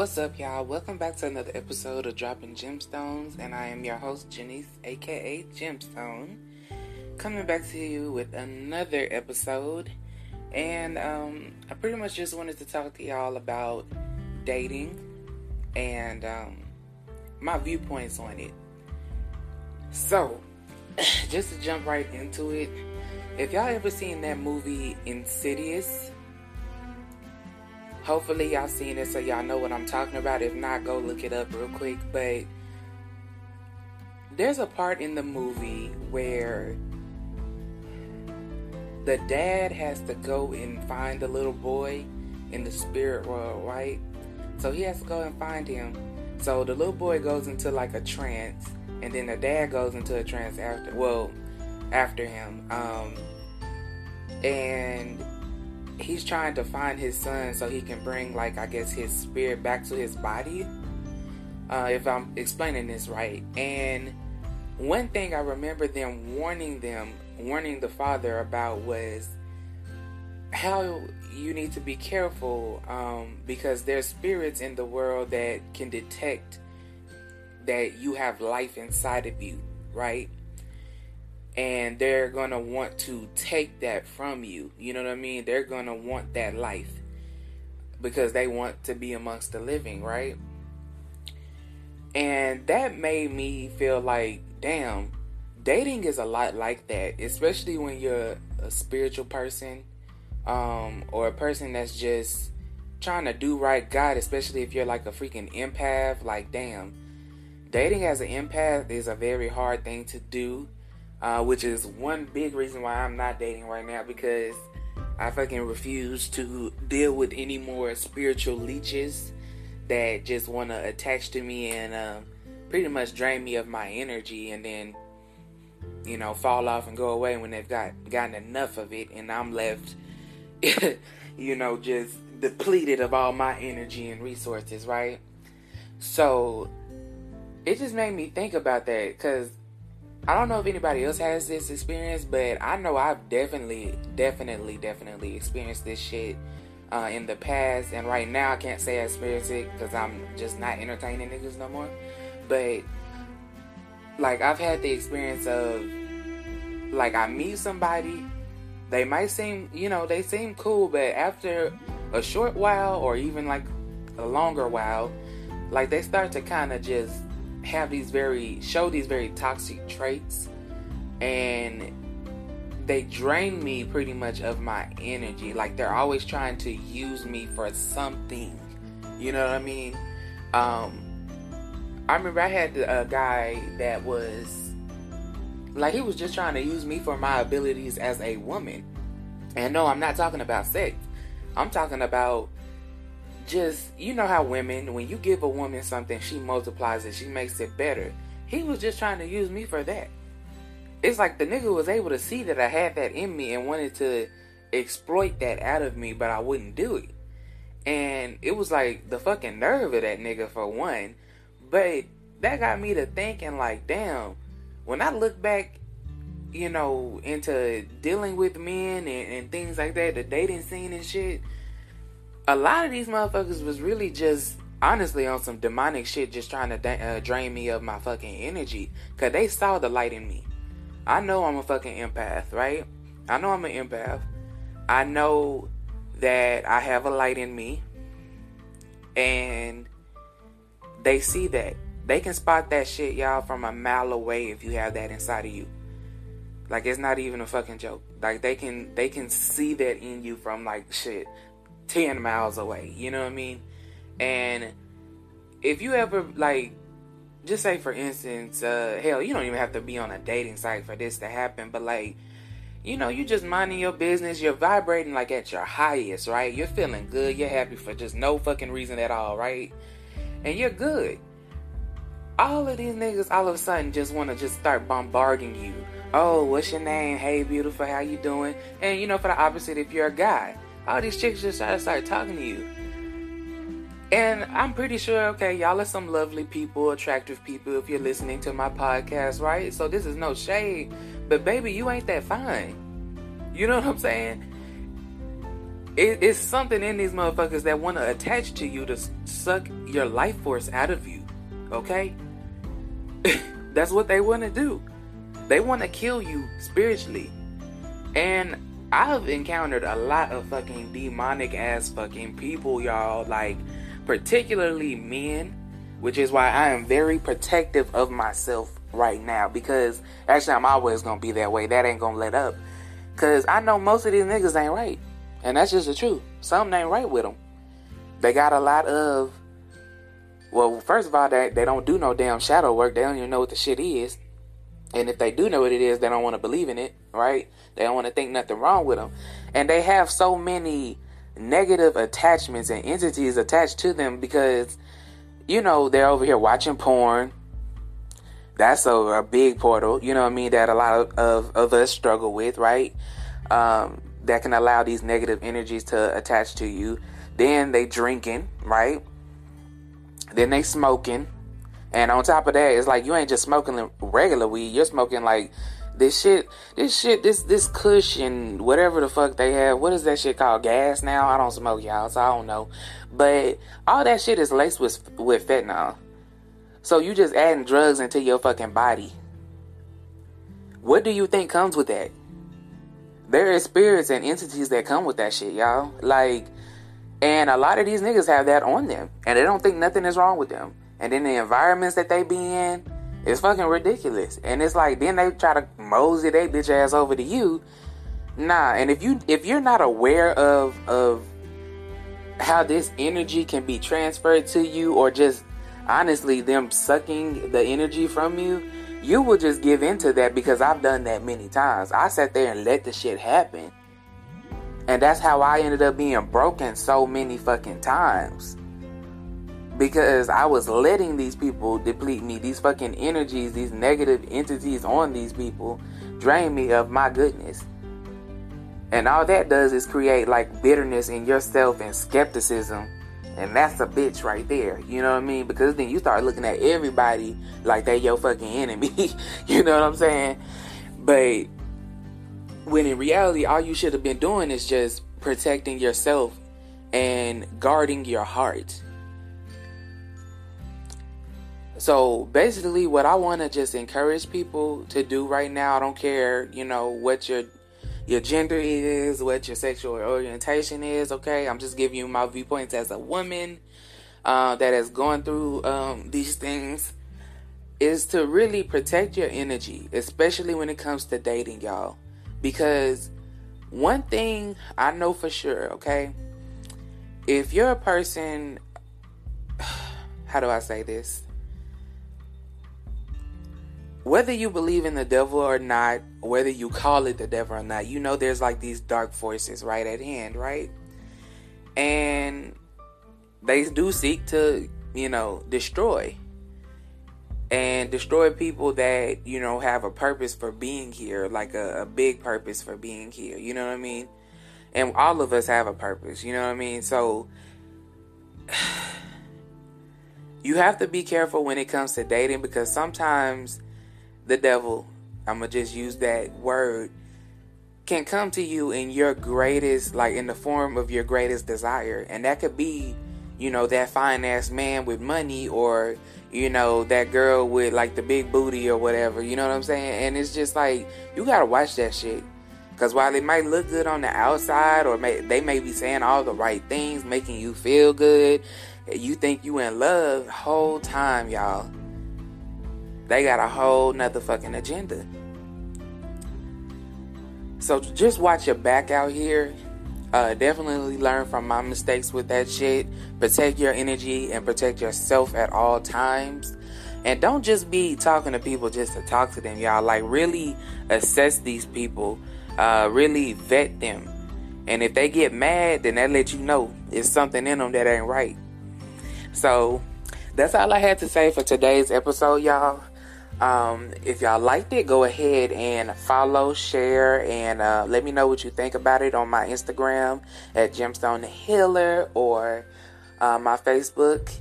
What's up, y'all? Welcome back to another episode of Dropping Gemstones, and I am your host, Janice, aka Gemstone, coming back to you with another episode. And um, I pretty much just wanted to talk to y'all about dating and um, my viewpoints on it. So, just to jump right into it, if y'all ever seen that movie Insidious, hopefully y'all seen it so y'all know what I'm talking about. If not, go look it up real quick. But there's a part in the movie where the dad has to go and find the little boy in the spirit world, right? So he has to go and find him. So the little boy goes into like a trance, and then the dad goes into a trance after. Well, after him, um, and he's trying to find his son so he can bring like I guess his spirit back to his body. Uh, if I'm explaining this right, and one thing I remember them warning them, warning the father about was how you need to be careful um, because there's spirits in the world that can detect that you have life inside of you, right? And they're gonna want to take that from you. You know what I mean? They're gonna want that life because they want to be amongst the living, right? And that made me feel like, damn, dating is a lot like that, especially when you're a spiritual person um, or a person that's just trying to do right God, especially if you're like a freaking empath, like damn, dating as an empath is a very hard thing to do, uh, which is one big reason why I'm not dating right now because I fucking refuse to deal with any more spiritual leeches that just want to attach to me and uh, pretty much drain me of my energy and then you know fall off and go away when they've got gotten enough of it and I'm left you know, just depleted of all my energy and resources, right? So it just made me think about that because I don't know if anybody else has this experience, but I know I've definitely, definitely, definitely experienced this shit uh, in the past. And right now, I can't say I experienced it because I'm just not entertaining niggas no more. But like, I've had the experience of like I meet somebody they might seem, you know, they seem cool, but after a short while or even like a longer while, like they start to kind of just have these very show these very toxic traits and they drain me pretty much of my energy. Like they're always trying to use me for something. You know what I mean? Um I remember I had a guy that was like he was just trying to use me for my abilities as a woman. And no, I'm not talking about sex. I'm talking about just you know how women when you give a woman something she multiplies it she makes it better. He was just trying to use me for that. It's like the nigga was able to see that i had that in me and wanted to exploit that out of me but i wouldn't do it. And it was like the fucking nerve of that nigga for one. But that got me to thinking like damn when I look back, you know, into dealing with men and, and things like that, the dating scene and shit, a lot of these motherfuckers was really just honestly on some demonic shit, just trying to da- uh, drain me of my fucking energy. Cause they saw the light in me. I know I'm a fucking empath, right? I know I'm an empath. I know that I have a light in me. And they see that. They can spot that shit, y'all, from a mile away if you have that inside of you. Like it's not even a fucking joke. Like they can they can see that in you from like shit ten miles away. You know what I mean? And if you ever like just say for instance, uh hell, you don't even have to be on a dating site for this to happen, but like you know, you just minding your business, you're vibrating like at your highest, right? You're feeling good, you're happy for just no fucking reason at all, right? And you're good all of these niggas all of a sudden just want to just start bombarding you. Oh, what's your name? Hey, beautiful, how you doing? And you know, for the opposite, if you're a guy, all these chicks just try to start talking to you. And I'm pretty sure, okay, y'all are some lovely people, attractive people if you're listening to my podcast, right? So this is no shade, but baby, you ain't that fine. You know what I'm saying? it, it's something in these motherfuckers that want to attach to you to suck your life force out of you. Okay? That's what they want to do. They want to kill you spiritually. And I've encountered a lot of fucking demonic ass fucking people, y'all. Like, particularly men, which is why I am very protective of myself right now. Because actually, I'm always gonna be that way. That ain't gonna let up. Because I know most of these niggas ain't right. And that's just the truth. Something ain't right with them. They got a lot of. Well, first of all, they, they don't do no damn shadow work. They don't even know what the shit is. And if they do know what it is, they don't want to believe in it, right? They don't want to think nothing wrong with them. And they have so many negative attachments and entities attached to them because, you know, they're over here watching porn. That's a, a big portal, you know what I mean, that a lot of, of, of us struggle with, right? Um, that can allow these negative energies to attach to you. Then they drinking, right? Then they smoking. And on top of that, it's like you ain't just smoking regular weed, you're smoking like this shit, this shit, this this cushion, whatever the fuck they have. What is that shit called? Gas now? I don't smoke, y'all, so I don't know. But all that shit is laced with with fentanyl. So you just adding drugs into your fucking body. What do you think comes with that? There is spirits and entities that come with that shit, y'all. Like, and a lot of these niggas have that on them, and they don't think nothing is wrong with them. And then the environments that they be in, it's fucking ridiculous. And it's like then they try to mosey their bitch ass over to you. Nah, and if you if you're not aware of of how this energy can be transferred to you, or just honestly them sucking the energy from you, you will just give into that because I've done that many times. I sat there and let the shit happen. And that's how I ended up being broken so many fucking times. Because I was letting these people deplete me, these fucking energies, these negative entities on these people drain me of my goodness. And all that does is create like bitterness in yourself and skepticism and that's a bitch right there. You know what I mean? Because then you start looking at everybody like they your fucking enemy. you know what I'm saying? But when in reality, all you should have been doing is just protecting yourself and guarding your heart. So basically, what I want to just encourage people to do right now, I don't care, you know, what your your gender is, what your sexual orientation is, okay? I'm just giving you my viewpoints as a woman uh, that has gone through um, these things. Is to really protect your energy, especially when it comes to dating, y'all. Because one thing I know for sure, okay? If you're a person, how do I say this? Whether you believe in the devil or not, whether you call it the devil or not, you know there's like these dark forces right at hand, right? And they do seek to, you know, destroy and destroy people that, you know, have a purpose for being here, like a, a big purpose for being here. You know what I mean? And all of us have a purpose, you know what I mean? So you have to be careful when it comes to dating because sometimes the devil, I'm going to just use that word, can come to you in your greatest, like in the form of your greatest desire. And that could be, you know, that fine ass man with money or, you know, that girl with like the big booty or whatever. You know what I'm saying? And it's just like, you got to watch that shit. Because while it might look good on the outside, or may, they may be saying all the right things, making you feel good, you think you in love, whole time, y'all they got a whole nother fucking agenda. So just watch your back out here. Uh, definitely learn from my mistakes with that shit. Protect your energy and protect yourself at all times. And don't just be talking to people just to talk to them, y'all. Like, really assess these people, uh, really vet them. And if they get mad, then that lets you know it's something in them that ain't right. So, that's all I had to say for today's episode, y'all. Um, if y'all liked it, go ahead and follow, share, and uh, let me know what you think about it on my Instagram at Gemstone Healer or uh, my Facebook.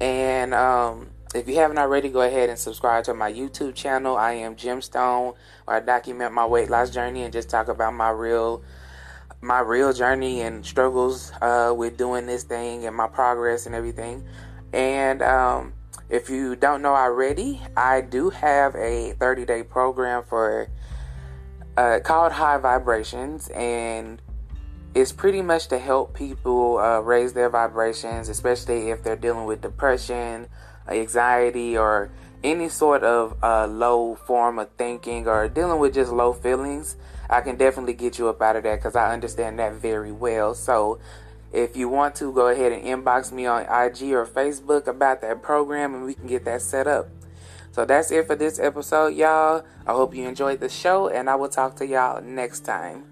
And um, if you haven't already, go ahead and subscribe to my YouTube channel. I am Gemstone, where I document my weight loss journey and just talk about my real my real journey and struggles uh, with doing this thing and my progress and everything. And um, if you don't know already, I do have a 30 day program for uh, called High Vibrations, and it's pretty much to help people uh, raise their vibrations, especially if they're dealing with depression, anxiety, or any sort of uh, low form of thinking or dealing with just low feelings. I can definitely get you up out of that because I understand that very well. So if you want to, go ahead and inbox me on IG or Facebook about that program and we can get that set up. So that's it for this episode, y'all. I hope you enjoyed the show and I will talk to y'all next time.